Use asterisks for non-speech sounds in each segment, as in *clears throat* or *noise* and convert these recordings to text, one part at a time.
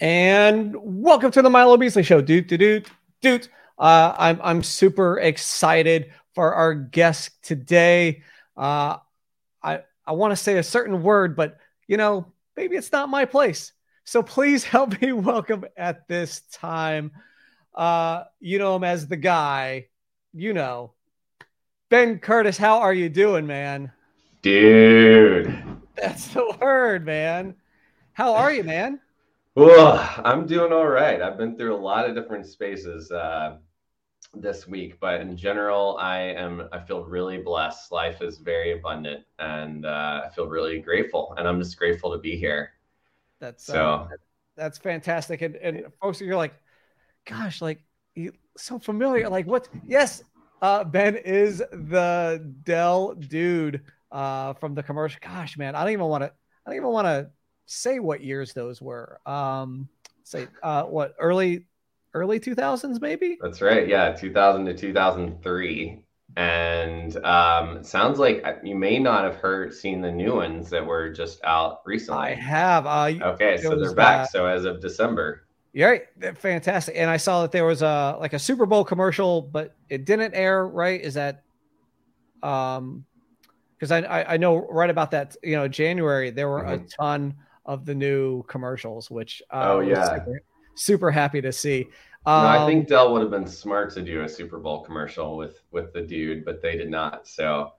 And welcome to the Milo Beasley Show. Doot, doot, doot, doot. Uh, I'm, I'm super excited for our guest today. Uh, I, I want to say a certain word, but you know, maybe it's not my place. So please *laughs* help me welcome at this time. Uh, you know him as the guy, you know, Ben Curtis. How are you doing, man? Dude. That's the word, man. How are you, man? Well, I'm doing all right. I've been through a lot of different spaces uh, this week, but in general, I am. I feel really blessed. Life is very abundant, and uh, I feel really grateful. And I'm just grateful to be here. That's so. Uh, that's fantastic. And, and folks, you're like, gosh, like so familiar. Like what? Yes, uh, Ben is the Dell dude uh, from the commercial. Gosh, man, I don't even want to. I don't even want to say what years those were. Um, say uh, what early early 2000s maybe. That's right. Yeah, 2000 to 2003. And um, sounds like uh, you may not have heard seen the new ones that were just out recently. I have. Uh, okay, so they're back. Uh, so as of December. Yeah, right. fantastic. And I saw that there was a like a Super Bowl commercial, but it didn't air. Right? Is that um? Because I, I, I know right about that. You know, January there were mm-hmm. a ton of the new commercials, which uh, oh yeah, super, super, happy to see. Um, no, I think Dell would have been smart to do a Super Bowl commercial with with the dude, but they did not. So,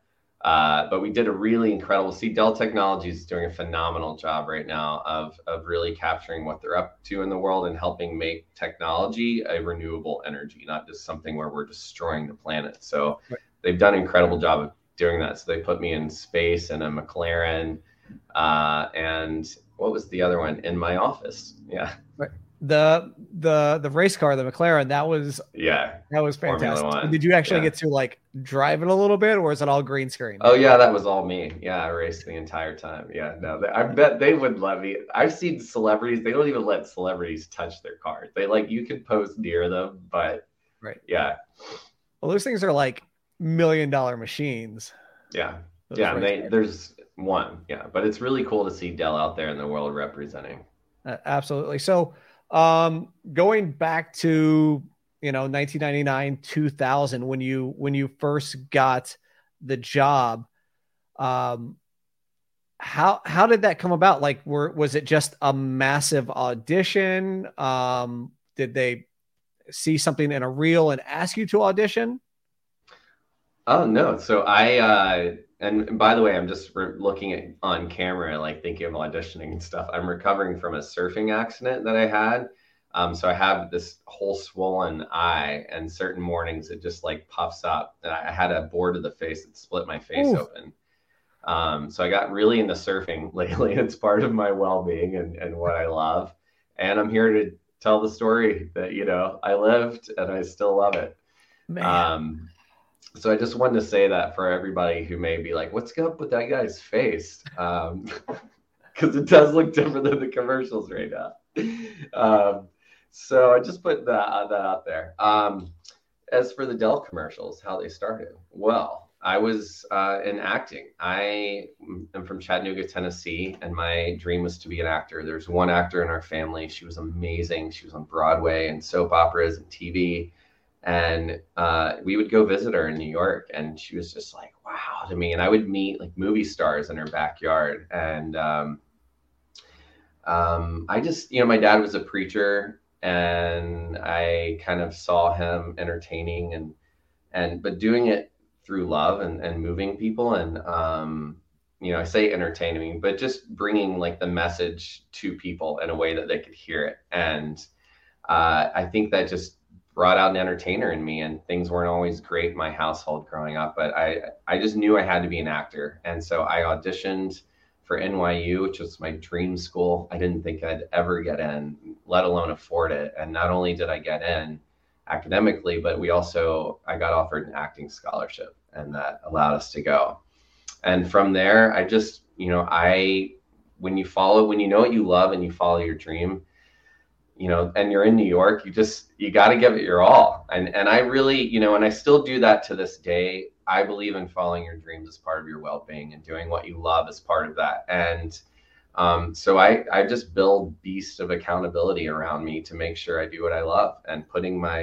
uh, but we did a really incredible. See, Dell Technologies is doing a phenomenal job right now of of really capturing what they're up to in the world and helping make technology a renewable energy, not just something where we're destroying the planet. So, they've done an incredible job of doing that. So they put me in space and a McLaren, uh, and what was the other one in my office? Yeah. The the the race car, the McLaren, that was yeah, that was fantastic. Did you actually yeah. get to like drive it a little bit, or is it all green screen? Oh yeah, that was all me. Yeah, I raced the entire time. Yeah, no, they, I bet they would love me. I've seen celebrities; they don't even let celebrities touch their cars. They like you can post near them, but right, yeah. Well, those things are like million dollar machines. Yeah, yeah. They, there's one, yeah. But it's really cool to see Dell out there in the world representing. Uh, absolutely. So, um, going back to you know 1999 2000 when you when you first got the job um how how did that come about like were was it just a massive audition um did they see something in a reel and ask you to audition oh no so i uh and by the way, I'm just re- looking at on camera, like thinking of auditioning and stuff. I'm recovering from a surfing accident that I had. Um, so I have this whole swollen eye, and certain mornings it just like puffs up. And I had a board of the face that split my face Ooh. open. Um, so I got really into surfing *laughs* lately. It's part of my well-being and, and what I love. And I'm here to tell the story that you know I lived and I still love it. Man. Um, so I just wanted to say that for everybody who may be like, "What's up with that guy's face?" Because um, *laughs* it does look different than the commercials right now. Um, so I just put that uh, that out there. Um, as for the Dell commercials, how they started, well, I was uh, in acting. I am from Chattanooga, Tennessee, and my dream was to be an actor. There's one actor in our family. She was amazing. She was on Broadway and soap operas and TV and uh, we would go visit her in New York, and she was just like, "Wow!" to me. And I would meet like movie stars in her backyard, and um, um, I just, you know, my dad was a preacher, and I kind of saw him entertaining and and but doing it through love and and moving people, and um, you know, I say entertaining, but just bringing like the message to people in a way that they could hear it, and uh, I think that just brought out an entertainer in me and things weren't always great in my household growing up but i i just knew i had to be an actor. And so i auditioned for nyu which was my dream school. I didn't think i'd ever get in let alone afford it. And not only did i get in academically but we also i got offered an acting scholarship and that allowed us to go. And from there i just you know i when you follow when you know what you love and you follow your dream you know, and you're in New York, you just you got to give it your all. And and I really, you know, and I still do that to this day. I believe in following your dreams as part of your well-being and doing what you love as part of that. And Um, so I, I just build beasts of accountability around me to make sure I do what I love. And putting my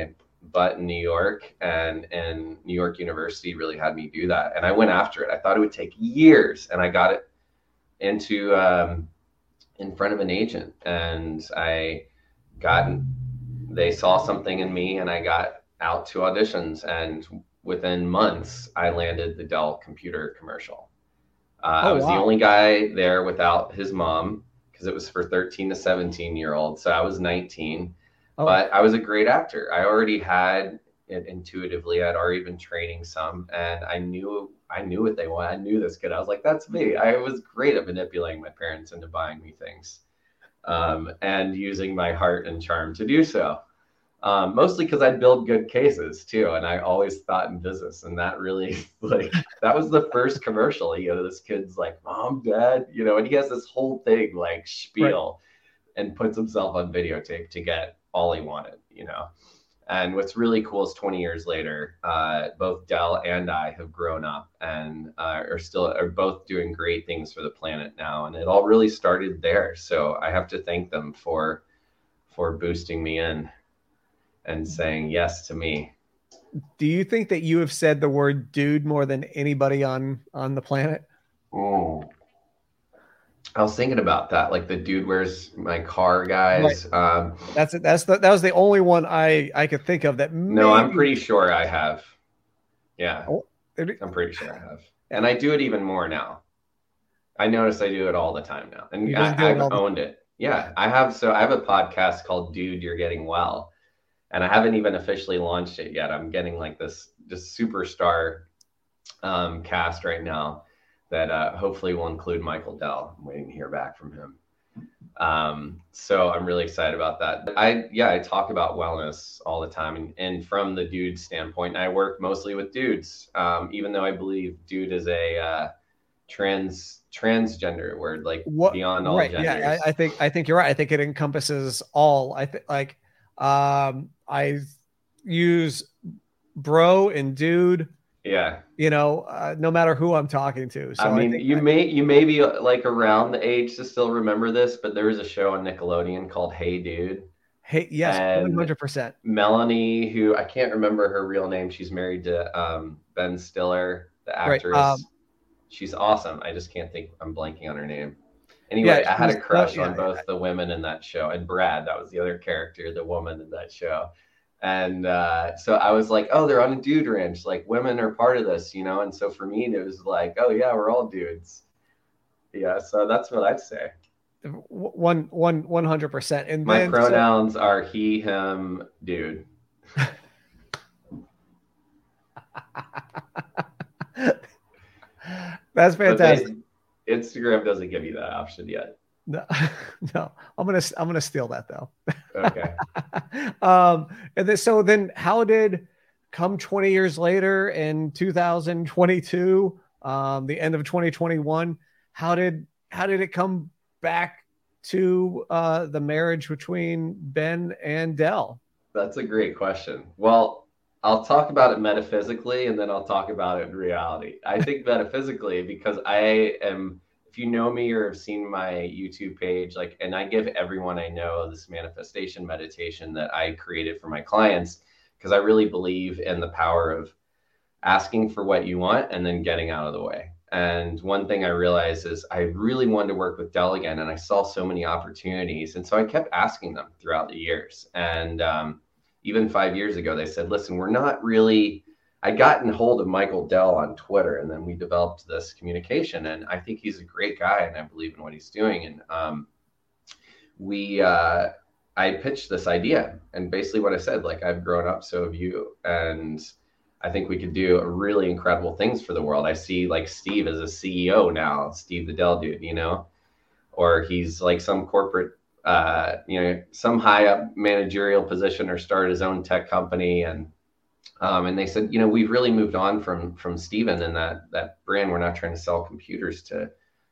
butt in New York and and New York University really had me do that. And I went after it. I thought it would take years, and I got it into um, in front of an agent, and I got. They saw something in me, and I got out to auditions. And within months, I landed the Dell computer commercial. Uh, oh, I was wow. the only guy there without his mom because it was for 13 to 17 year olds. So I was 19, oh. but I was a great actor. I already had it intuitively. I'd already been training some, and I knew I knew what they wanted. I knew this kid. I was like, that's me. I was great at manipulating my parents into buying me things, um, and using my heart and charm to do so um, mostly because I build good cases too, and I always thought in business, and that really *laughs* like that was the first commercial. You know, this kid's like, "Mom, Dad," you know, and he has this whole thing like spiel, right. and puts himself on videotape to get all he wanted. You know, and what's really cool is 20 years later, uh, both Dell and I have grown up and uh, are still are both doing great things for the planet now, and it all really started there. So I have to thank them for for boosting me in and saying yes to me. Do you think that you have said the word dude more than anybody on on the planet? Oh. I was thinking about that, like the dude where's my car guys. Right. Um, that's it. That's the that was the only one I I could think of that. Maybe... No, I'm pretty sure I have. Yeah, oh, I'm pretty sure I have, and I do it even more now. I notice I do it all the time now, and I, have owned it. Yeah, I have. So I have a podcast called "Dude, You're Getting Well," and I haven't even officially launched it yet. I'm getting like this just superstar um, cast right now that uh, hopefully will include Michael Dell. I'm waiting to hear back from him. Um, so I'm really excited about that. I yeah, I talk about wellness all the time, and, and from the dude standpoint, I work mostly with dudes. Um, even though I believe dude is a uh, trans transgender word, like what, beyond all right, genders. Yeah, I, I think I think you're right. I think it encompasses all. I think like um, I use bro and dude. Yeah. You know, uh, no matter who I'm talking to. So I mean, I you I, may you may be like around the age to still remember this, but there was a show on Nickelodeon called Hey Dude. Hey, yes, one hundred percent. Melanie, who I can't remember her real name, she's married to um, Ben Stiller, the actress. Right, um, she's awesome. I just can't think. I'm blanking on her name. Anyway, yeah, I had a crush on both the women in that show and Brad. That was the other character, the woman in that show. And uh, so I was like, oh, they're on a dude ranch. Like women are part of this, you know? And so for me, it was like, oh, yeah, we're all dudes. Yeah. So that's what I'd say. One, one, 100%. And my then, pronouns so... are he, him, dude. *laughs* That's fantastic. Instagram doesn't give you that option yet. No, *laughs* no, I'm gonna I'm gonna steal that though. Okay. *laughs* um, and then so then how did come 20 years later in 2022, um, the end of 2021, how did how did it come back to uh, the marriage between Ben and Dell? That's a great question. Well, I'll talk about it metaphysically and then I'll talk about it in reality. I think *laughs* metaphysically because I am you know me or have seen my YouTube page, like, and I give everyone I know this manifestation meditation that I created for my clients because I really believe in the power of asking for what you want and then getting out of the way. And one thing I realized is I really wanted to work with Dell again, and I saw so many opportunities, and so I kept asking them throughout the years. And um, even five years ago, they said, "Listen, we're not really." I gotten hold of Michael Dell on Twitter, and then we developed this communication. And I think he's a great guy, and I believe in what he's doing. And um, we, uh, I pitched this idea, and basically what I said, like I've grown up, so have you, and I think we could do really incredible things for the world. I see like Steve as a CEO now, Steve the Dell dude, you know, or he's like some corporate, uh, you know, some high up managerial position, or start his own tech company and um, and they said, you know, we've really moved on from from Steven and that that brand. We're not trying to sell computers to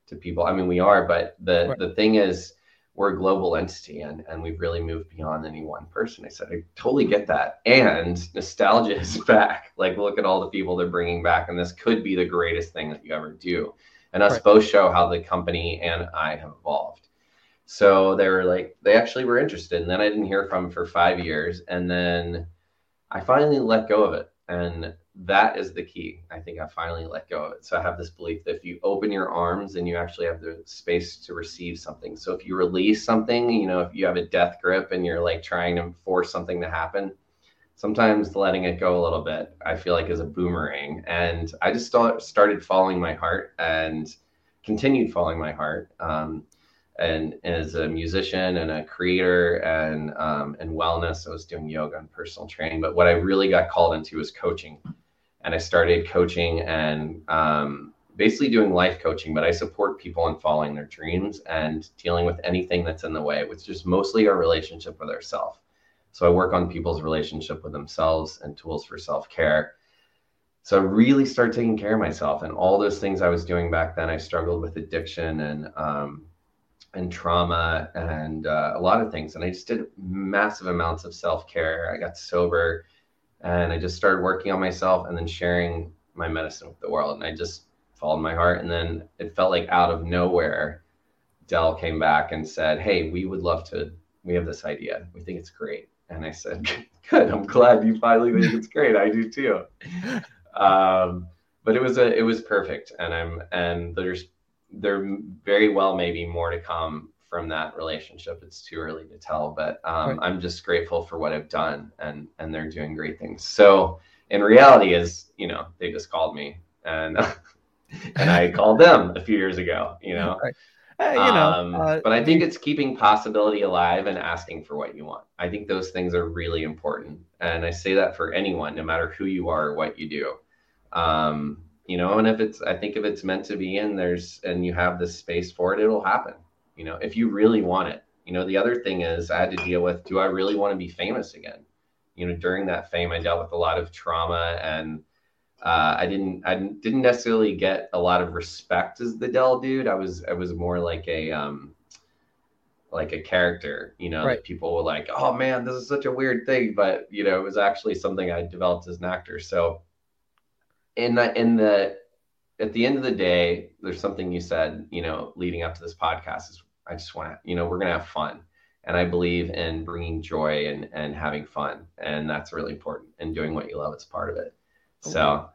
to people. I mean, we are, but the right. the thing is, we're a global entity, and and we've really moved beyond any one person. I said, I totally get that, and nostalgia is *laughs* back. Like, look at all the people they're bringing back, and this could be the greatest thing that you ever do. and us Right. both show how the company and I have evolved. So they were like, they actually were interested, and then I didn't hear from them for five years, and then I finally let go of it, and that is the key. I think I finally let go of it. So I have this belief that if you open your arms, and you actually have the space to receive something. So if you release something, you know, if you have a death grip and you're like trying to force something to happen, sometimes letting it go a little bit, I feel like is a boomerang. And I just start, started following my heart and continued following my heart. Um, and as a musician and a creator and um, and wellness, I was doing yoga and personal training. But what I really got called into was coaching, and I started coaching and um, basically doing life coaching. But I support people in following their dreams and dealing with anything that's in the way, which is mostly our relationship with ourselves. So I work on people's relationship with themselves and tools for self care. So I really started taking care of myself and all those things I was doing back then. I struggled with addiction and um, and trauma and uh, a lot of things. And I just did massive amounts of self care. I got sober and I just started working on myself and then sharing my medicine with the world. And I just followed my heart. And then it felt like out of nowhere, Dell came back and said, Hey, we would love to, we have this idea. We think it's great. And I said, *laughs* Good. I'm glad you finally think it's great. I do too. *laughs* Um, but it was a, it was perfect. And I'm, and there's, there very well may be more to come from that relationship. It's too early to tell, but um, Right. I'm just grateful for what I've done, and and they're doing great things. So in reality, is you know they just called me, and *laughs* and I called them a few years ago. You know, Right. Uh, you know, um, uh, but I think it's keeping possibility alive and asking for what you want. I think those things are really important, and I say that for anyone, no matter who you are or what you do. Um, you know, and if it's, I think if it's meant to be, and there's, and you have the space for it, it'll happen. You know, if you really want it. You know, the other thing is I had to deal with: Do I really want to be famous again? You know, during that fame, I dealt with a lot of trauma and uh, I didn't I didn't necessarily get a lot of respect as the Dell dude. I was I was more like a um like a character, you know, Right. people were like, "Oh man, this is such a weird thing," but you know, it was actually something I developed as an actor. So in the in the at the end of the day, there's something you said, you know, leading up to this podcast is I just want to, you know, we're going to have fun. And I believe in bringing joy and and having fun, and that's really important. And doing what you love is part of it. So,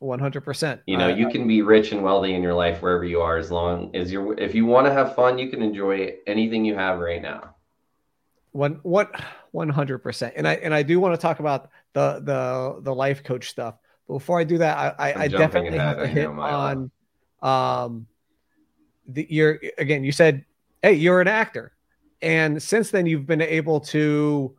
one hundred percent. you know, you can be rich and wealthy in your life wherever you are, as long as you're. If you want to have fun, you can enjoy anything you have right now. one what one hundred percent. And I and I do want to talk about the the the life coach stuff. But before I do that, I I, I definitely have to hit on um the you're again. You said, hey, you're an actor, and since then you've been able to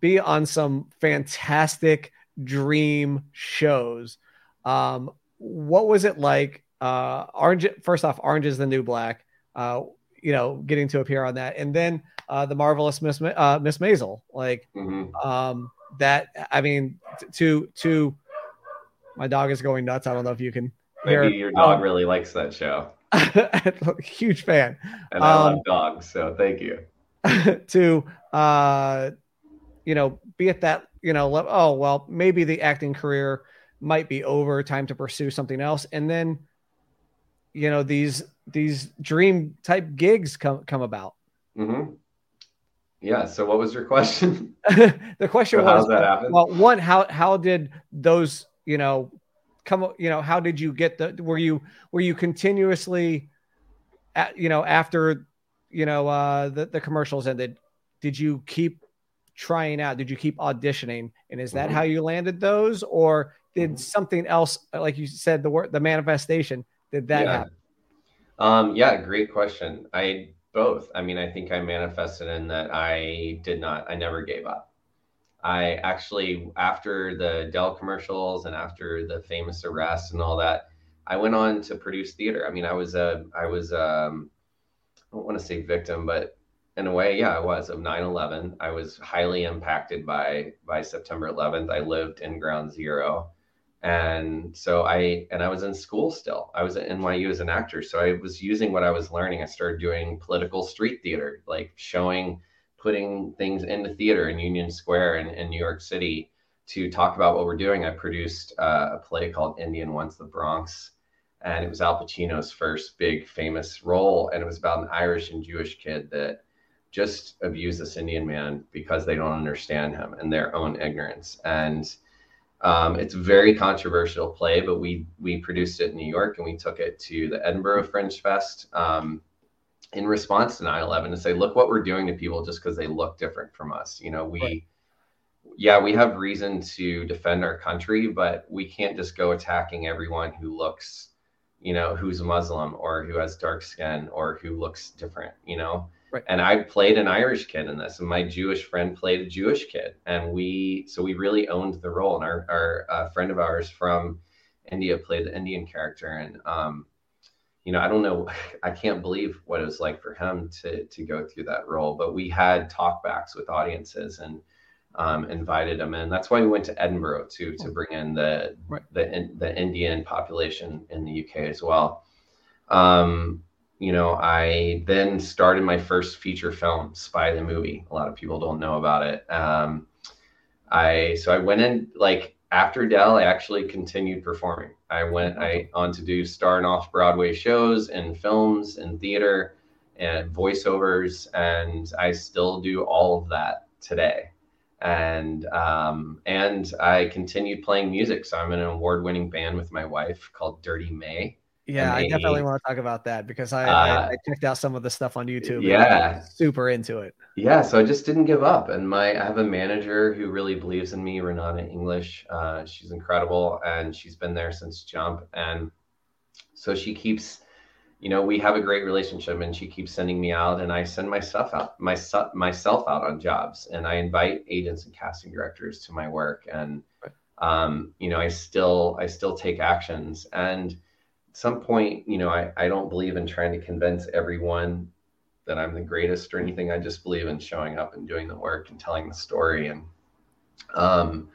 be on some fantastic dream shows. Um, what was it like? Uh, Orange. First off, Orange is the New Black. Uh, you know, getting to appear on that, and then uh, the marvelous Miss Ma- uh, Miss Maisel. Like hmm um, that. I mean, to to my dog is going nuts. I don't know if you can hear. Maybe your dog Um, really likes that show, *laughs* huge fan. and I um, love dogs, so thank you. *laughs* to uh you know be at that you know le- oh well maybe the acting career might be over time to pursue something else and then you know these these dream type gigs come come about Mm-hmm. Yeah. So, what was your question? *laughs* the question So was that well one how how did those you know come you know how did you get the were you were you continuously at, you know after you know uh the, the commercials ended did you keep trying out did you keep auditioning and is that Mhm. how you landed those or did Mhm. something else like you said the word the manifestation did that yeah. happen Um, yeah, great question. I both. I mean, I think I manifested in that I did not, I never gave up. I actually, after the Dell commercials and after the famous arrest and all that, I went on to produce theater. I mean, I was a, I was, um, I don't want to say victim, but in a way, yeah, I was of 9/11. I was highly impacted by by September 11th. I lived in Ground Zero, and so I and I was in school still. I was at NYU as an actor, so I was using what I was learning. I started doing political street theater, like showing, putting things into theater in Union Square in, in New York City to talk about what we're doing. I produced uh, a play called Indian Wants the Bronx and it was Al Pacino's first big famous role, and it was about an Irish and Jewish kid that just abused this Indian man because they don't understand him and their own ignorance. And um, it's a very controversial play, but we we produced it in New York and we took it to the Edinburgh Fringe Fest um, in response to 9/11 to say, look what we're doing to people just because they look different from us. You know, we. Right. Yeah, we have reason to defend our country, but we can't just go attacking everyone who looks you know, who's Muslim or who has dark skin or who looks different, you know. Right. And I played an Irish kid in this, and my Jewish friend played a Jewish kid, and we so we really owned the role. And our our uh, friend of ours from India played the Indian character, and um, you know, I don't know, *laughs* I can't believe what it was like for him to to go through that role. But we had talkbacks with audiences, and um, invited them in. That's why we went to Edinburgh too to bring in the right. the the Indian population in the UK as well. Um, you know, I then started my first feature film, Spy the Movie. A lot of people don't know about it. Um, I so I went in like after Dell, I actually continued performing. I went I on to do star and off Broadway shows and films and theater and voiceovers, and I still do all of that today and um, and I continued playing music. So I'm in an award-winning band with my wife called Dirty May. Yeah, I definitely want to talk about that because I, uh, I, checked out some of the stuff on YouTube. Yeah, super into it. Yeah, so I just didn't give up, and my I have a manager who really believes in me, Renata English. Uh, she's incredible, and she's been there since jump, and so she keeps you know, we have a great relationship and she keeps sending me out and I send my stuff out, my, myself out on jobs and I invite agents and casting directors to my work. And, um, you know, I still, I still take actions and some point, you know, I, I don't believe in trying to convince everyone that I'm the greatest or anything. I just believe in showing up and doing the work and telling the story. And, um,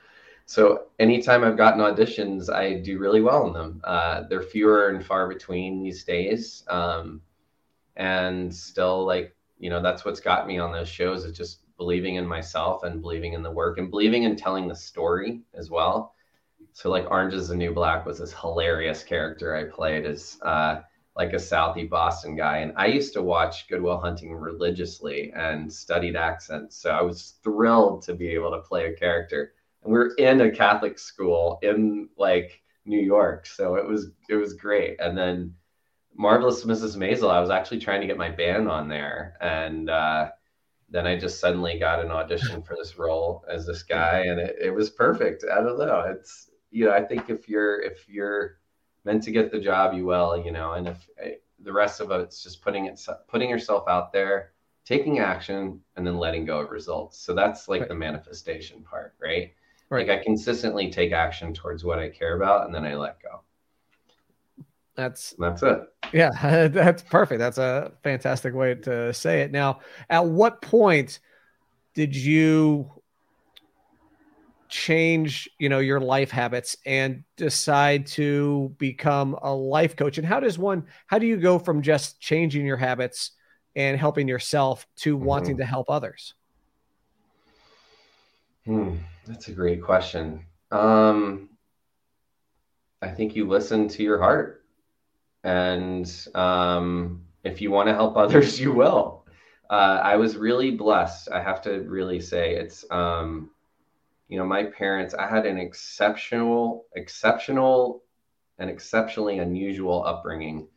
so anytime I've gotten auditions, I do really well in them. Uh, they're fewer and far between these days, um, and still, like you know, that's what's got me on those shows is just believing in myself and believing in the work and believing in telling the story as well. So like Orange is the New Black was this hilarious character I played as uh, like a Southie Boston guy, and I used to watch Good Will Hunting religiously and studied accents. So I was thrilled to be able to play a character and we are in a Catholic school in like New York, so it was it was great. And then Marvelous Mrs. Maisel, I was actually trying to get my band on there, and uh, then I just suddenly got an audition for this role as this guy, and it, it was perfect. I don't know. It's you know, I think if you're if you're meant to get the job, you will. You know, and if eh, the rest of it's just putting it putting yourself out there taking action and then letting go of results so that's like right. the manifestation part right Right. Like I consistently take action towards what I care about and then I let go. That's that's it. Yeah, *laughs* that's perfect. That's a fantastic way to say it. Now, at what point did you change, you know, your life habits and decide to become a life coach? And how does one how do you go from just changing your habits and helping yourself to mm-hmm. wanting to help others? Hmm. That's a great question. Um, I think you listen to your heart. And um, if you want to help others, *laughs* you will. Uh, I was really blessed. I have to really say it's, um, you know, my parents, I had an exceptional, exceptional, and exceptionally unusual upbringing.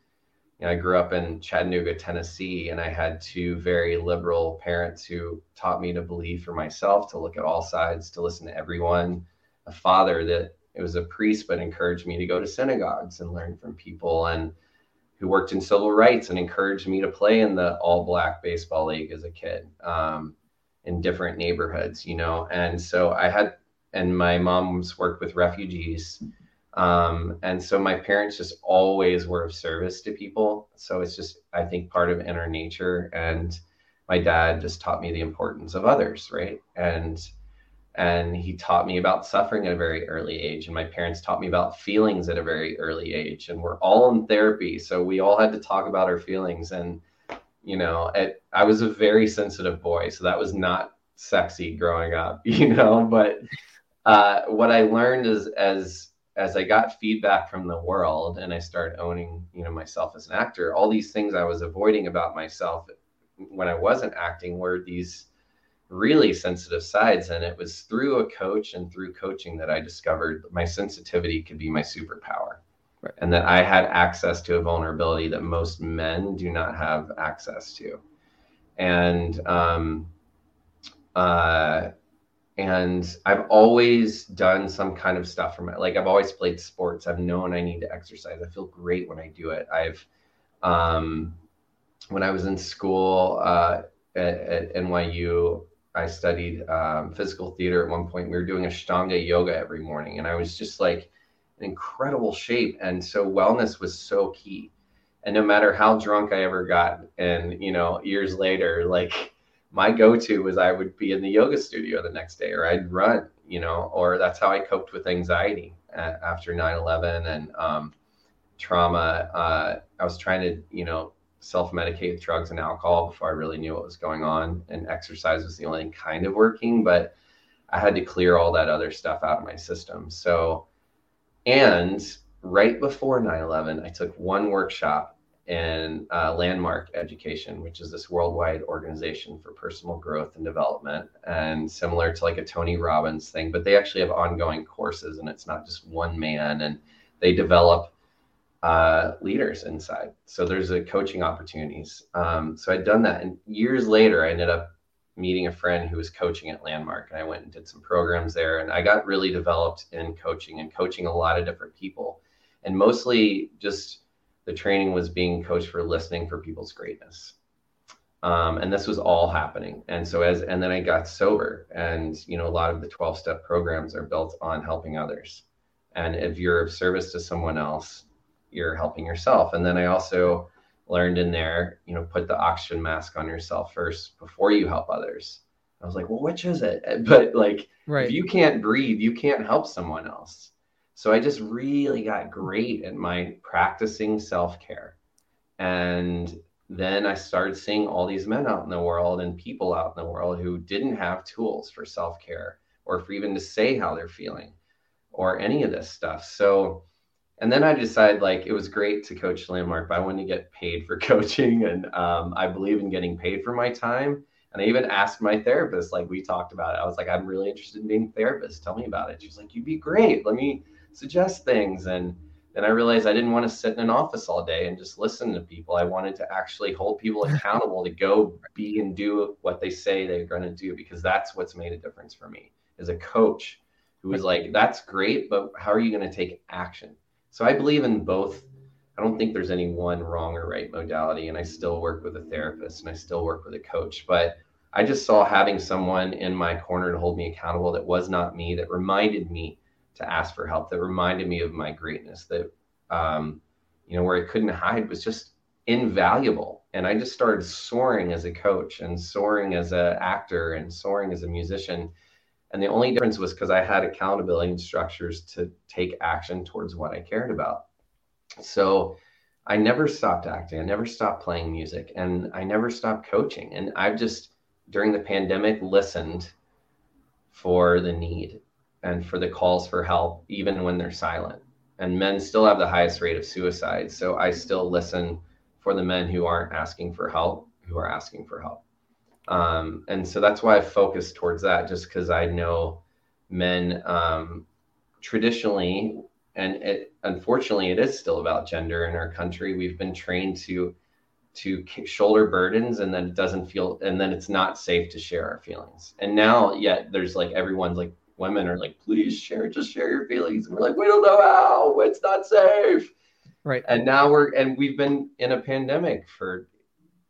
You know, I grew up in Chattanooga, Tennessee, and I had two very liberal parents who taught me to believe for myself, to look at all sides, to listen to everyone. A father that it was a priest, but encouraged me to go to synagogues and learn from people, and who worked in civil rights and encouraged me to play in the all black baseball league as a kid um, in different neighborhoods, you know. And so I had, and my mom's worked with refugees um, and so my parents just always were of service to people. So it's just, I think, part of inner nature. And my dad just taught me the importance of others, right? And and he taught me about suffering at a very early age and my parents taught me about feelings at a very early age and we're all in therapy so we all had to talk about our feelings and you know i was a very sensitive boy so that was not sexy growing up *laughs* you know but uh, what i learned is as as I got feedback from the world and I started owning, you know, myself as an actor, all these things I was avoiding about myself when I wasn't acting were these really sensitive sides. And it was through a coach and through coaching that I discovered my sensitivity could be my superpower. Right. And that I had access to a vulnerability that most men do not have access to. And um, uh, and I've always done some kind of stuff for my like I've always played sports. I've known I need to exercise. I feel great when I do it. I've um, when I was in school uh, at, at, NYU, I studied um, physical theater at one point. We were doing Ashtanga yoga every morning, and I was just like incredible shape. And so wellness was so key. And no matter how drunk I ever got, and you know, years later, like my go-to was I would be in the yoga studio the next day, or I'd run, you know, or that's how I coped with anxiety after 9/11 and um, trauma. Uh, I was trying to, you know, self-medicate with drugs and alcohol before I really knew what was going on, and exercise was the only kind of working, but I had to clear all that other stuff out of my system. So, and right before 9/11, I took one workshop in uh, Landmark Education, which is this worldwide organization for personal growth and development, and similar to like a Tony Robbins thing, but they actually have ongoing courses, and it's not just one man, and they develop uh, leaders inside. So there's a coaching opportunities. Um, so I'd done that, and years later, I ended up meeting a friend who was coaching at Landmark, and I went and did some programs there, and I got really developed in coaching and coaching a lot of different people, and mostly just the training was being coached for listening for people's greatness. Um, and this was all happening. And so as and then I got sober, and you know a lot of the twelve step programs are built on helping others. And if you're of service to someone else, you're helping yourself. And then I also learned in there, you know, put the oxygen mask on yourself first before you help others. I was like, well, which is it? *laughs* But like, right. if you can't breathe, you can't help someone else. So I just really got great at my practicing self care. And then I started seeing all these men out in the world and people out in the world who didn't have tools for self care or for even to say how they're feeling or any of this stuff. So, and then I decided like it was great to coach Landmark, but I wanted to get paid for *laughs* coaching. And um, I believe in getting paid for my time. And I even asked my therapist, like we talked about it. I was like, I'm really interested in being a therapist. Tell me about it. She's like, you'd be great. Let me suggest things and then I realized I didn't want to sit in an office all day and just listen to people. I wanted to actually hold people *laughs* accountable to go be and do what they say they're going to do because that's what's made a difference for me as a coach who was like, that's great, but how are you going to take action? So I believe in both. I don't think there's any one wrong or right modality. And I still work with a therapist and I still work with a coach. But I just saw having someone in my corner to hold me accountable that was not me, that reminded me to ask for help that reminded me of my greatness that um, you know where i couldn't hide was just invaluable and i just started soaring as a coach and soaring as an actor and soaring as a musician and the only difference was because i had accountability and structures to take action towards what i cared about so i never stopped acting i never stopped playing music and i never stopped coaching and i've just during the pandemic listened for the need and for the calls for help, even when they're silent. And men still have the highest rate of suicide. So I still listen for the men who aren't asking for help, who are asking for help. Um, and so that's why I focus towards that, just because I know men um, traditionally, and it, unfortunately, it is still about gender in our country. We've been trained to to shoulder burdens and then it doesn't feel and then it's not safe to share our feelings and now yet there's like everyone's like women are like, please share, just share your feelings. And we're like, we don't know how, it's not safe. Right. And now we're, and we've been in a pandemic for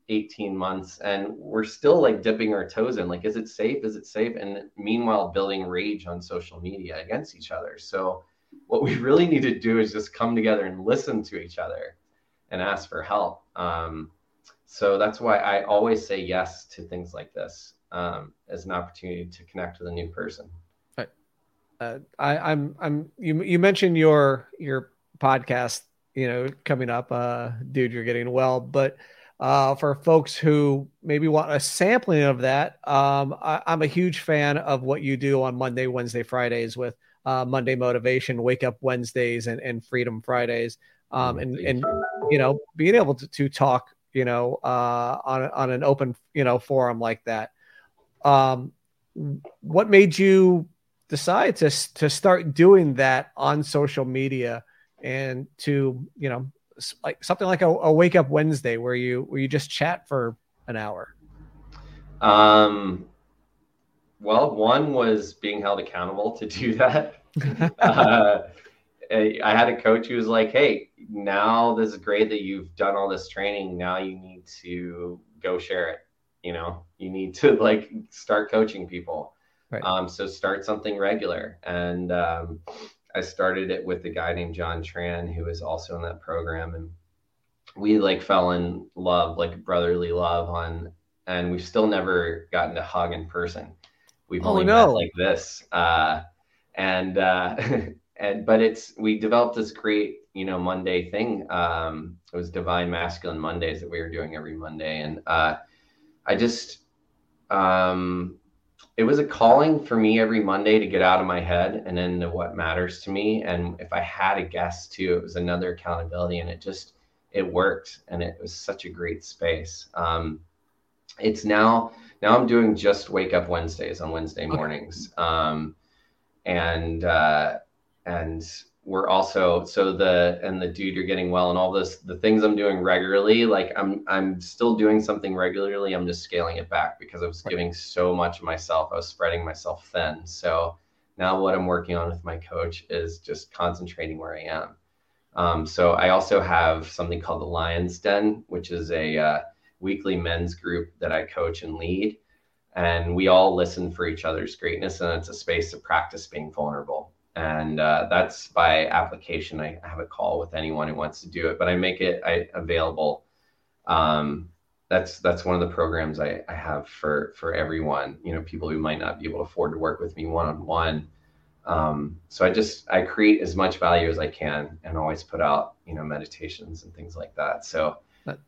18 months and we're still like dipping our toes in like, is it safe? Is it safe? And meanwhile, building rage on social media against each other. So, what we *laughs* really need to do is just come together and listen to each other and ask for help. Um, so that's why I always say yes to things like this um, as an opportunity to connect with a new person uh, I, I'm I'm you you mentioned your your podcast, you know, coming up, uh, dude, you're getting well, but uh, for folks who maybe want a sampling of that, um, I, am a huge fan of what you do on Monday, Wednesday, Fridays with uh, Monday Motivation, Wake Up Wednesdays, and, and Freedom Fridays. Um, mm, and, and, you know, being able to, to talk, you know, uh, on, on an open, you know, forum like that. Um, what made you decide to, to start doing that on social media and to, you know, like something like a, a wake up Wednesday where you, where you just chat for an hour? Um, well, one was being held accountable to do that. *laughs* uh, I had a coach who was like, "Hey, now this is great that you've done all this training. Now you need to go share it. You know, you need to like start coaching people. Right. Um, so start something regular." And um, I started it with a guy named John Tran, who is also in that program, and we like fell in love, like brotherly love on, and we've still never gotten to hug in person. We've oh, only no. met like this. Uh, and uh, *laughs* and but it's we developed this great you know Monday thing. Um, it was Divine Masculine Mondays that we were doing every Monday, and uh, I just um, it was a calling for me every Monday to get out of my head and into what matters to me. And if I had a guest too, it was another accountability, and it just it worked, and it was such a great space. Um, it's now now I'm doing just wake up Wednesdays on Wednesday mornings. Um, and uh, and we're also so the and the dude you're getting well and all this the things I'm doing regularly like I'm I'm still doing something regularly I'm just scaling it back because I was giving so much of myself I was spreading myself thin so now what I'm working on with my coach is just concentrating where I am um, so I also have something called the Lions Den which is a uh, weekly men's group that I coach and lead. And we all listen for each other's greatness, and it's a space to practice being vulnerable. And uh, that's by application. I have a call with anyone who wants to do it, but I make it I, available. Um, that's that's one of the programs I, I have for for everyone. You know, people who might not be able to afford to work with me one on one. so I just I create as much value as I can, and always put out you know meditations and things like that. So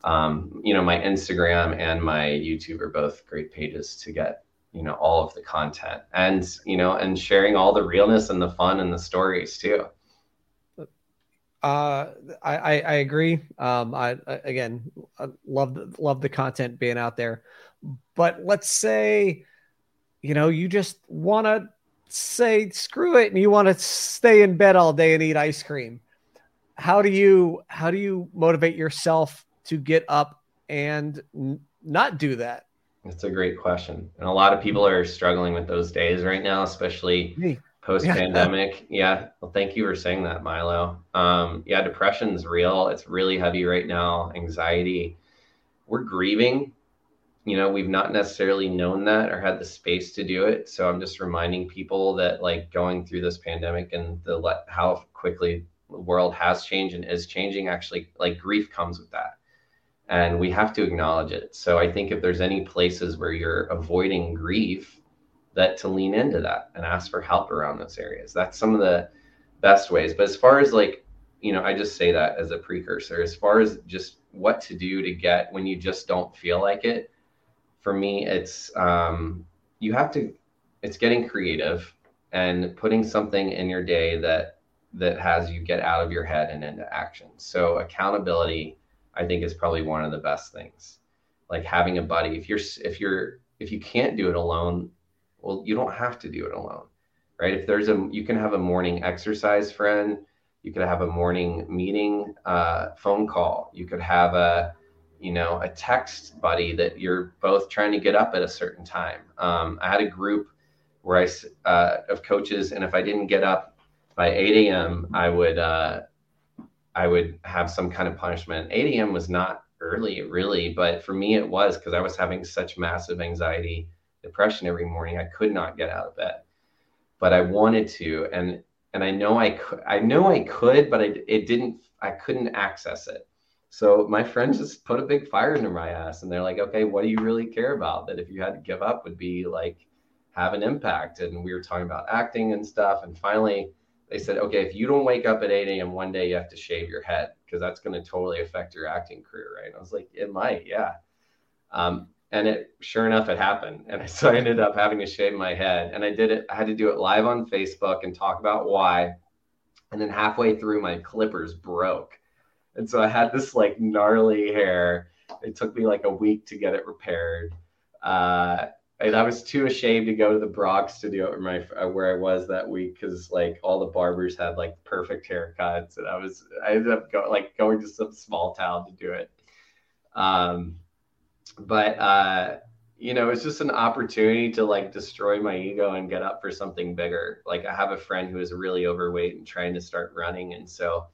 um, you know, my Instagram and my YouTube are both great pages to get, you know, all of the content and, you know, and sharing all the realness and the fun and the stories too. Uh, I, I, I agree. Um, I, again, I love, the, love the content being out there, but let's say, you know, you just want to say, screw it. And you want to stay in bed all day and eat ice cream. How do you, how do you motivate yourself to get up and n- not do that? That's a great question. And a lot of people are struggling with those days right now, especially post pandemic. Yeah. yeah. Well, thank you for saying that, Milo. Um, yeah, depression's real. It's really heavy right now. Anxiety. We're grieving. You know, we've not necessarily known that or had the space to do it. So I'm just reminding people that like going through this pandemic and the how quickly the world has changed and is changing, actually like grief comes with that and we have to acknowledge it. So I think if there's any places where you're avoiding grief, that to lean into that and ask for help around those areas. That's some of the best ways. But as far as like, you know, I just say that as a precursor. As far as just what to do to get when you just don't feel like it, for me, it's um, you have to. It's getting creative and putting something in your day that that has you get out of your head and into action. So accountability I think is probably one of the best things. Like having a buddy. If you're if you're if you can't do it alone, well, you don't have to do it alone. Right? If there's a you can have a morning exercise friend, you could have a morning meeting uh, phone call. You could have a you know a text buddy that you're both trying to get up at a certain time. Um, I had a group where I uh, of coaches, and if I didn't get up by 8 a.m., I would uh, I would have some kind of punishment. 8 a.m. was not early, really, but for me, it was because I was having such massive anxiety, depression every morning. I could not get out of bed, but I wanted to, and and I know I could. I know I could, but I, it didn't. I couldn't access it. So my friends just put a big fire under my ass, and they're like, "Okay, what do you really care about? That if you had to give up, would be like have an impact." And we were talking about acting and stuff, and finally they said, okay, if you don't wake up at 8 a.m. one day, you have to shave your head because that's going to totally affect your acting career, right? And I was like, it might, yeah. Um, and it sure enough it happened *laughs* and so i ended up having to shave my head and i did it i had to do it live on facebook and talk about why and then halfway through my clippers broke and so i had this like gnarly hair it took me like a week to get it repaired uh, and I was too ashamed to go to the Bronx to do it my uh, where I was that week because like all the barbers had like perfect haircuts, and I was I ended up go, like going to some small town to do it. Um, but uh, you know, it's just an opportunity to like destroy my ego and get up for something bigger. Like I have a friend who is really overweight and trying to start running, and so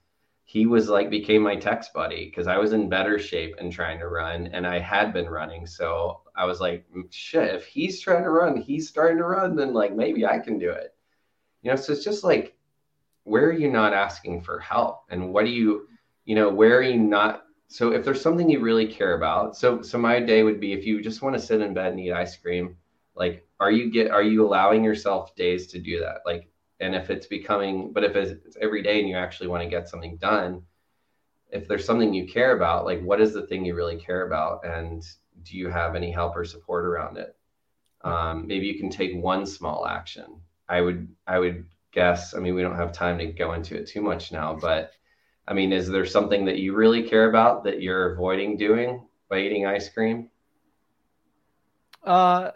he was like became my text buddy because I was in better shape and trying to run, and I had been running. So I was like, shit, if he's trying to run, he's starting to run, then like maybe I can do it. You know, so it's just like, where are you not asking for help, and what do you, you know, where are you not so if there's something you really care about so so my day would be if you just want to sit in bed and eat ice cream like are you get are you allowing yourself days to do that? Like and if it's becoming but if it's every day and you actually want to get something done if there's something you care about like what is the thing you really care about? And do you have any help or support around it um, maybe you can take one small action i would i would guess i mean we don't have time to go into it too much now but I mean, is there something that you really care about that you're avoiding doing by eating ice cream? Uh,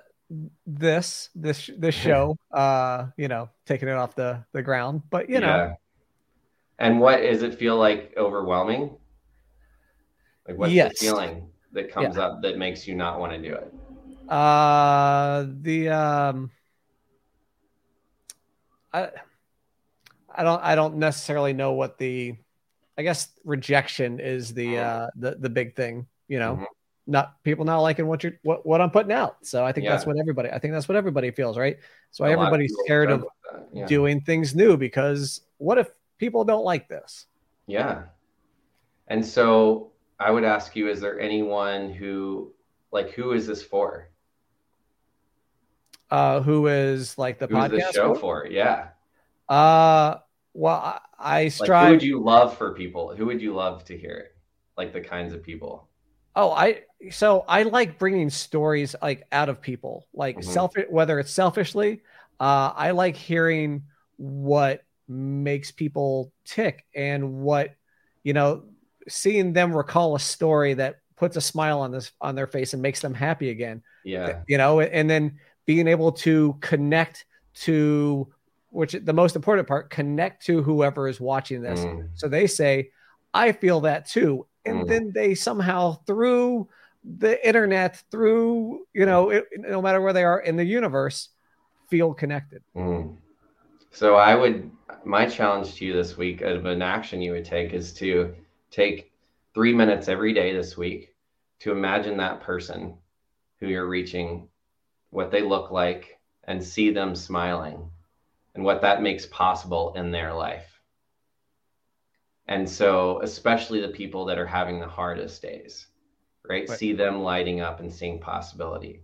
this this this *laughs* show, uh, you know, taking it off the the ground, but you know. Yeah. And what does it feel like overwhelming? Like what's yes. the feeling that comes yeah. up that makes you not want to do it? Uh, the um, I I don't I don't necessarily know what the I guess rejection is the oh. uh the the big thing, you know. Mm-hmm. Not people not liking what you're what, what I'm putting out. So I think yeah. that's what everybody I think that's what everybody feels, right? So everybody's of scared of yeah. doing things new because what if people don't like this? Yeah. And so I would ask you, is there anyone who like who is this for? Uh who is like the Who's podcast the show for? for? Yeah. Uh well, I, I strive. Like, who would you love for people? Who would you love to hear it? Like the kinds of people. Oh, I so I like bringing stories like out of people, like mm-hmm. self whether it's selfishly. Uh, I like hearing what makes people tick and what you know, seeing them recall a story that puts a smile on this on their face and makes them happy again. Yeah, you know, and then being able to connect to which the most important part, connect to whoever is watching this. Mm. So they say, I feel that too. And mm. then they somehow through the internet, through, you know, it, no matter where they are in the universe, feel connected. Mm. So I would, my challenge to you this week of an action you would take is to take three minutes every day this week to imagine that person who you're reaching, what they look like, and see them smiling and what that makes possible in their life. And so, especially the people that are having the hardest days, right? right? See them lighting up and seeing possibility.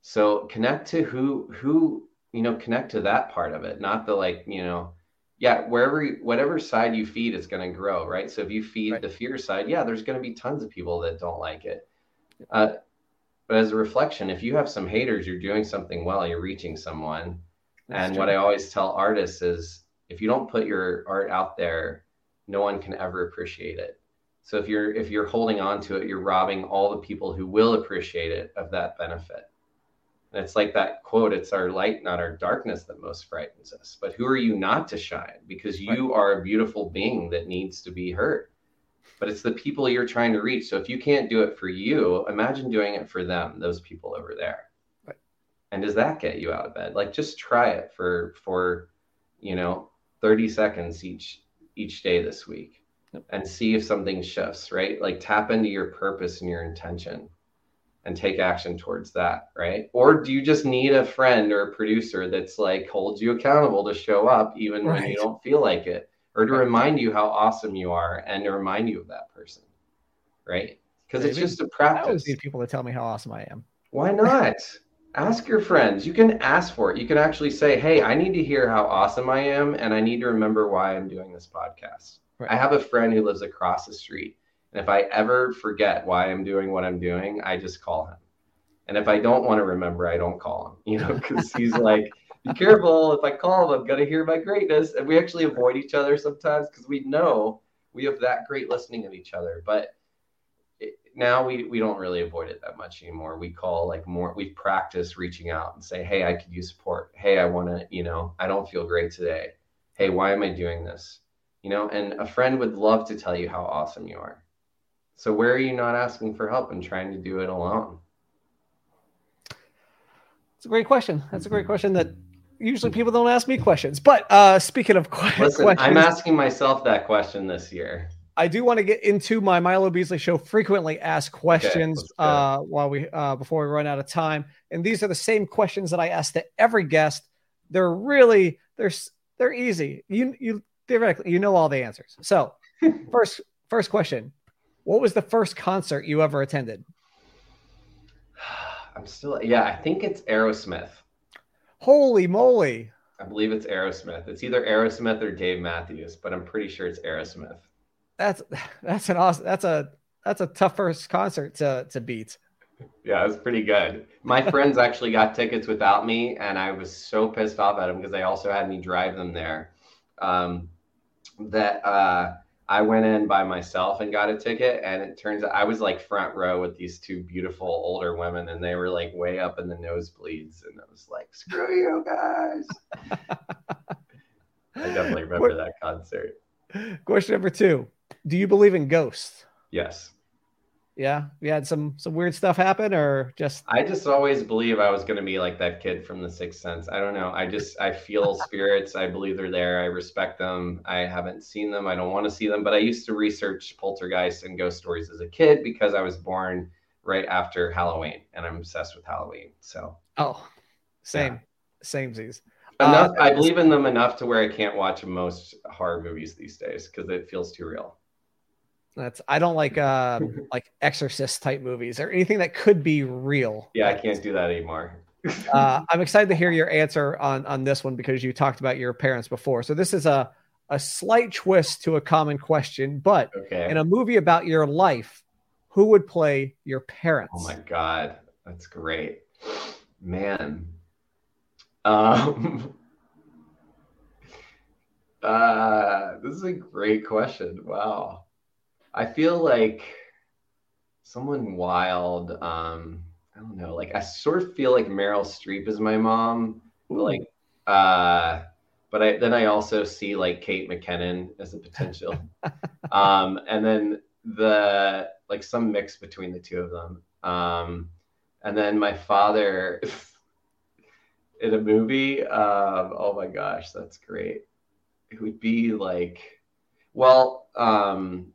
So connect to who who you know connect to that part of it, not the like you know, yeah, wherever whatever side you feed it's going to grow, right? So if you feed right. the fear side, yeah, there's going to be tons of people that don't like it. Uh, but as a reflection, if you have some haters, you're doing something well, you're reaching someone that's and true. what I always tell artists is if you don't put your art out there, no one can ever appreciate it. So if you're if you're holding on to it, you're robbing all the people who will appreciate it of that benefit. And it's like that quote, it's our light, not our darkness that most frightens us. But who are you not to shine? Because you right. are a beautiful being that needs to be heard. But it's the people you're trying to reach. So if you can't do it for you, imagine doing it for them, those people over there and does that get you out of bed like just try it for for you know 30 seconds each each day this week and see if something shifts right like tap into your purpose and your intention and take action towards that right or do you just need a friend or a producer that's like holds you accountable to show up even right. when you don't feel like it or to remind you how awesome you are and to remind you of that person right because it's just a practice i always need people to tell me how awesome i am why not ask your friends. You can ask for it. You can actually say, "Hey, I need to hear how awesome I am, and I need to remember why I'm doing this podcast." Right. I have a friend who lives across the street, and if I ever forget why I'm doing what I'm doing, I just call him. And if I don't want to remember, I don't call him, *laughs* you know, because he's like, be careful. If I call him, I'm going to hear my greatness. And we actually avoid each other sometimes because we know we have that great listening of each other. But it, now we, we don't really avoid it that much anymore. We call like more, we practice reaching out and say, Hey, I could use support. Hey, I want to, you know, I don't feel great today. Hey, why am I doing this? You know, and a friend would love to tell you how awesome you are. So where are you not asking for help and trying to do it alone? It's a great question. That's a great question that usually people don't ask me questions. But uh, speaking of *laughs* qu- Listen, questions, I'm asking myself that question this year. I do want to get into my Milo Beasley show frequently asked questions Okay, uh, while we uh, before we run out of time, and these are the same questions that I ask to every guest. They're really they're they're easy. You you theoretically you know all the answers. So *laughs* first first question, what was the first concert you ever attended? *sighs* I'm still, yeah, I think it's Aerosmith. Holy moly! I believe it's Aerosmith. It's either Aerosmith or Dave Matthews, but I'm pretty sure it's Aerosmith. That's *sighs* that's an awesome that's a that's a tough first concert to to beat. Yeah, it was pretty good. My *laughs* friends actually got tickets without me, and I was so pissed off at them because they also had me drive them there. Um, that uh, I went in by myself and got a ticket, and it turns out I was like front row with these two beautiful older women, and they were like way up in the nosebleeds, and I was like, "Screw you guys!" I definitely remember What- that concert. Question number two: Do you believe in ghosts? Yes. Yeah, we had some some weird stuff happen, or just I just always believe I was going to be like that kid from The Sixth Sense. I don't know. I just I feel *laughs* spirits. I believe they're there. I respect them. I haven't seen them. I don't want to see them. But I used to research poltergeists and ghost stories as a kid because I was born right after Halloween, and I'm obsessed with Halloween. So oh, same, same Z's. enough. Uh, I believe in them enough to where I can't watch most horror movies these days because it feels too real. That's I don't like uh *laughs* like Exorcist type movies or anything that could be real. Yeah, I can't do that anymore. *laughs* uh, I'm excited to hear your answer on on this one because you talked about your parents before. So this is a a slight twist to a common question, but Okay. in a movie about your life, who would play your parents? Oh my god, that's great, man. Um, *laughs* uh, this is a great question. Wow, I feel like someone wild. Um, I don't know. Like I sort of feel like Meryl Streep is my mom. but, Like, uh, but I then I also see like Kate McKinnon as a potential. *laughs* um, and then the like some mix between the two of them. Um, and then my father *laughs* in a movie. Um, oh my gosh, that's great. It would be like, well, um,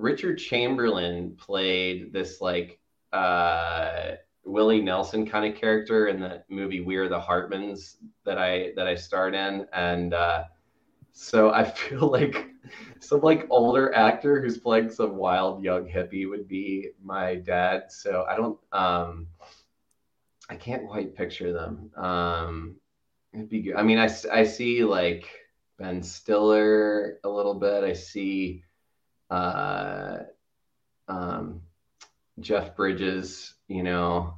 Richard Chamberlain played this like uh, Willie Nelson kind of character in the movie We Are the Hartmans that I that I starred in, and uh, so I *laughs* feel like some like older actor who's playing some wild young hippie would be my dad. So I don't um I can't quite picture them. Um it'd be good. I mean I I see like Ben Stiller a little bit. I see uh um Jeff Bridges, you know.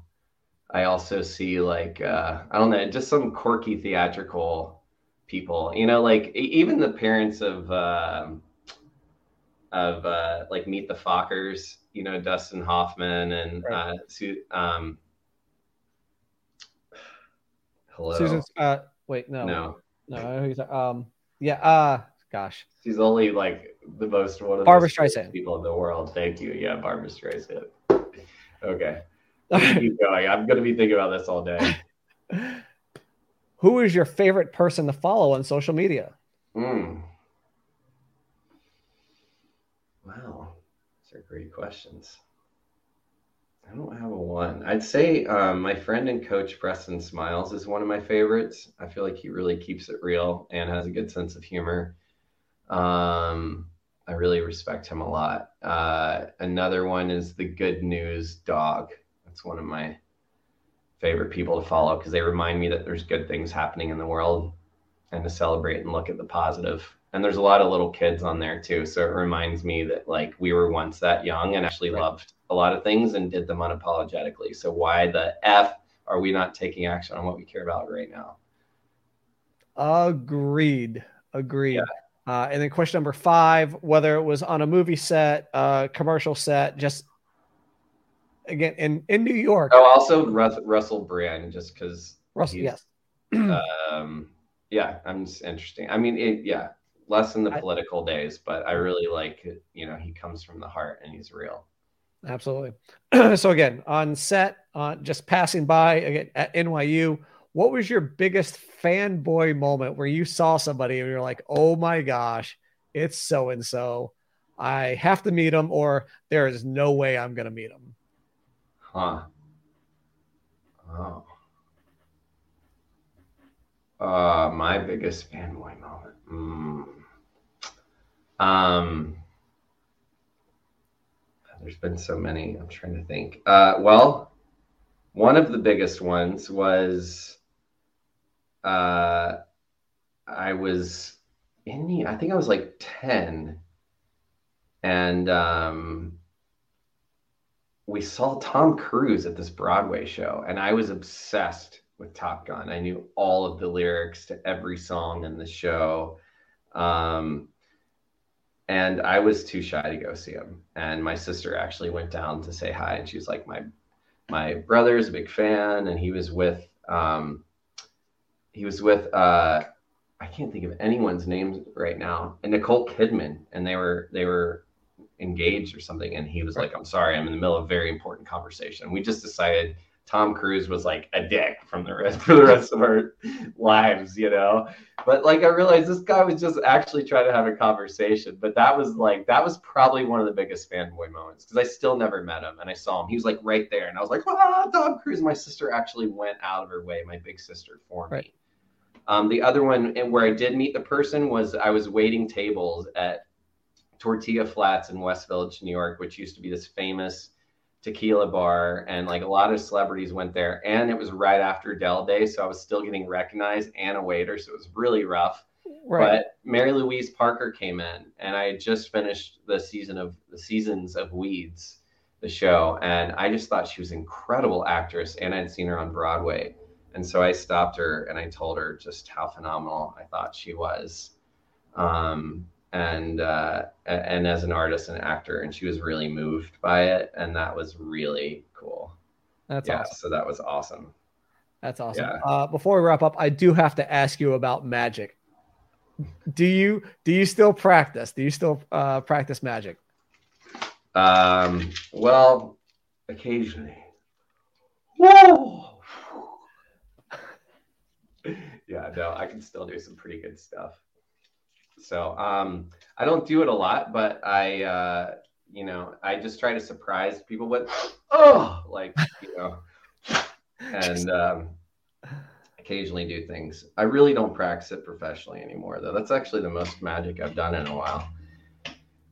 I also see like uh I don't know, just some quirky theatrical people. You know, like even the parents of um of uh, like Meet the Fockers, you know, Dustin Hoffman and Right. uh, Su- um, hello. Susan. Uh, wait, no, no, no. I know who you're talking- um, yeah. Gosh, she's only like the most one of sweetest Streisand. people in the world. Thank you. Yeah, Barbra Streisand. *laughs* Okay, keep going. I'm gonna be thinking about this all day. *laughs* who is your favorite person to follow on social media? Mm. Wow, these are great questions. I don't have a one. I'd say um, my friend and coach Preston Smiles is one of my favorites. I feel like he really keeps it real and has a good sense of humor. Um, I really respect him a lot. Uh, another one is the Good News Dog. That's one of my favorite people to follow because they remind me that there's good things happening in the world and to celebrate and look at the positive. and there's a lot of little kids on there too. So it reminds me that like we were once that young and actually loved a lot of things and did them unapologetically. So why the F are we not taking action on what we care about right now? Agreed. Agreed. Yeah. Uh, and then question number five, whether it was on a movie set, uh, commercial set, just again in, in New York. Oh, also Russ, Russell Brand, just because. Russell, yes. *clears throat* um, yeah, I'm just interesting. I mean, it, yeah, less in the political I, days, but I really like, you know, he comes from the heart and he's real. Absolutely. *clears throat* so again, on set, uh, just passing by again at NYU, what was your biggest fanboy moment where you saw somebody and you're like, oh my gosh, it's so and so. I have to meet him, or there is no way I'm going to meet him. Huh. Oh. Uh, my biggest fanboy moment. Mm. Um, there's been so many. I'm trying to think. Uh, well, one of the biggest ones was uh, I was in the, I think I was like 10. And um, we saw Tom Cruise at this Broadway show, and I was obsessed with Top Gun. I knew all of the lyrics to every song in the show. Um, and I was too shy to go see him. And my sister actually went down to say hi, and she was like, "My my brother's a big fan, and he was with um, he was with uh, I can't think of anyone's name right now, and Nicole Kidman, and they were they were engaged or something, and he was like, "I'm sorry, I'm in the middle of a very important conversation." We just decided Tom Cruise was like a dick from the rest *laughs* for the rest of our lives, you know. But like I realized this guy was just actually trying to have a conversation. But that was like that was probably one of the biggest fanboy moments because I still never met him and I saw him. He was like right there, and I was like, ah, Tom Cruise. My sister actually went out of her way, my big sister, for me. Um, the other one, and where I did meet the person, was I was waiting tables at Tortilla Flats in West Village, New York, which used to be this famous tequila bar and like a lot of celebrities went there and it was right after Dell Day so I was still getting recognized and a waiter so it was really rough right. but Mary Louise Parker came in and I had just finished the season of the seasons of Weeds the show and I just thought she was an incredible actress and I'd seen her on Broadway and so I stopped her and I told her just how phenomenal I thought she was um, and uh, and as an artist and actor, and she was really moved by it, and that was really cool. That's yeah, awesome. So that was awesome. That's awesome. Yeah. Uh, before we wrap up, I do have to ask you about magic. Do you do you still practice? Do you still uh, practice magic? Um. Well, occasionally. Whoa. *laughs* yeah. No, I can still do some pretty good stuff. So um, I don't do it a lot, but I, uh, you know, I just try to surprise people with, oh, like, you know, and um, occasionally do things. I really don't practice it professionally anymore, though. That's actually the most magic I've done in a while.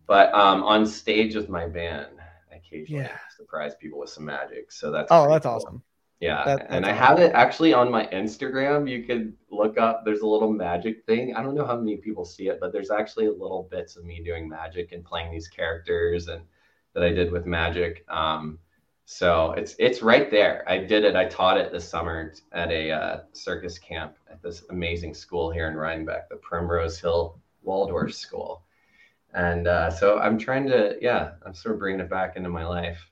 But um, on stage with my band, I occasionally yeah. surprise people with some magic. So that's oh, that's cool. awesome. Yeah, that, and I have it actually on my Instagram. You could look up. There's a little magic thing. I don't know how many people see it, but there's actually little bits of me doing magic and playing these characters, and that I did with magic. Um, so it's it's right there. I did it. I taught it this summer at a uh, circus camp at this amazing school here in Rhinebeck, the Primrose Hill Waldorf School. And uh, so I'm trying to, yeah, I'm sort of bringing it back into my life.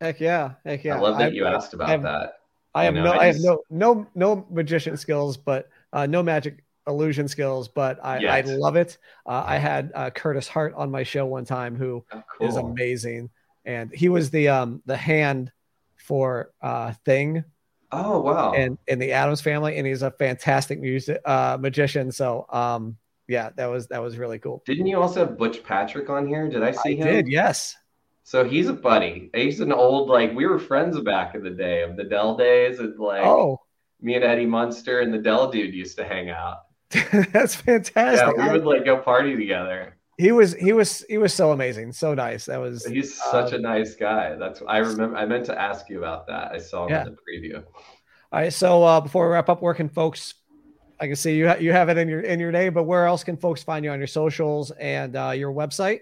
Heck yeah, heck yeah! I love that I, you asked about I have, that. I have you know, no, I, just... I, have no, no, no magician skills, but uh, no magic illusion skills, but I, I love it. Uh, I had uh, Curtis Hart on my show one time, who oh, cool. is amazing, and he was the um the hand for uh Thing. Oh wow! And in the Addams family, and he's a fantastic music uh magician. So um yeah, that was that was really cool. Didn't you also have Butch Patrick on here? Did I see I him? Did yes. So he's a buddy. He's an old like we were friends back in the day of the Dell days, and like oh, me and Eddie Munster and the Dell dude used to hang out. *laughs* That's fantastic. Yeah, we would like go party together. He was he was he was so amazing, so nice. That was he's such um, a nice guy. That's I remember. I meant to ask you about that. I saw him yeah. in the preview. All right. So uh, before we wrap up, where can folks I can see you ha- you have it in your in your name, but where else can folks find you on your socials and uh, your website?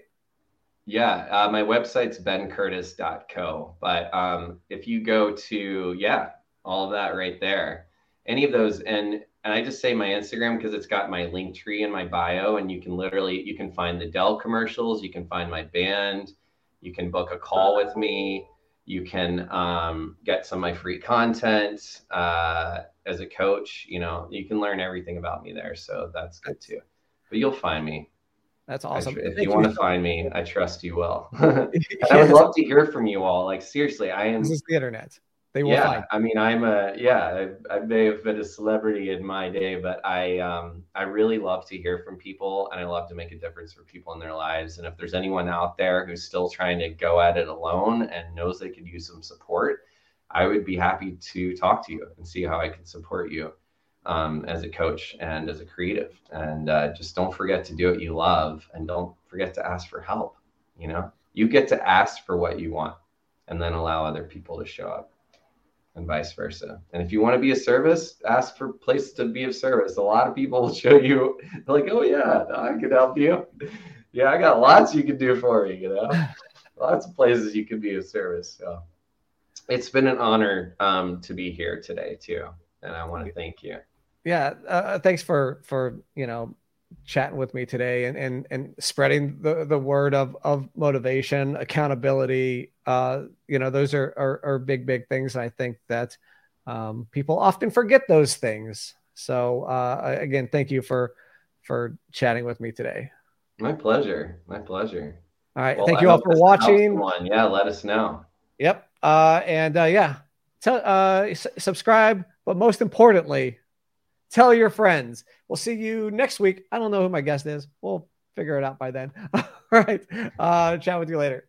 Yeah, uh, my website's bencurtis.co. But um, if you go to yeah, all of that right there, any of those, and and I just say my Instagram because it's got my Linktree in my bio, and you can literally you can find the Dell commercials, you can find my band, you can book a call with me, you can um, get some of my free content uh, as a coach. You know, you can learn everything about me there, so that's good too. But you'll find me. That's awesome. Tr- if you, want to find me, I trust you will. *laughs* yes. *laughs* I would love to hear from you all. Like seriously, I am. This is the internet. They will yeah, find. I mean, I'm a yeah. I, I, may have been a celebrity in my day, but I um I really love to hear from people, and I love to make a difference for people in their lives. And if there's anyone out there who's still trying to go at it alone and knows they could use some support, I would be happy to talk to you and see how I can support you um, as a coach and as a creative. And uh, just don't forget to do what you love, and don't forget to ask for help. You know, you get to ask for what you want, and then allow other people to show up and vice versa. And if you want to be a service, ask for places to be of service. A lot of people will show you, like, oh, yeah, I can help you. Yeah, I got lots you can do for me, you know, *laughs* lots of places you can be of service. So it's been an honor um, to be here today, too. And I want to thank you. Yeah. Uh, thanks for, for, you know, chatting with me today and and and spreading the the word of of motivation accountability uh you know those are are, are big big things. And i think that um, people often forget those things. So uh again thank you for for chatting with me today. My pleasure. My pleasure. All right. Well, thank you all for watching. one yeah let us know. Yep. Uh and uh yeah tell uh s- subscribe but most importantly Tell your friends. We'll see you next week. I don't know who my guest is. We'll figure it out by then. *laughs* All right. Uh, chat with you later.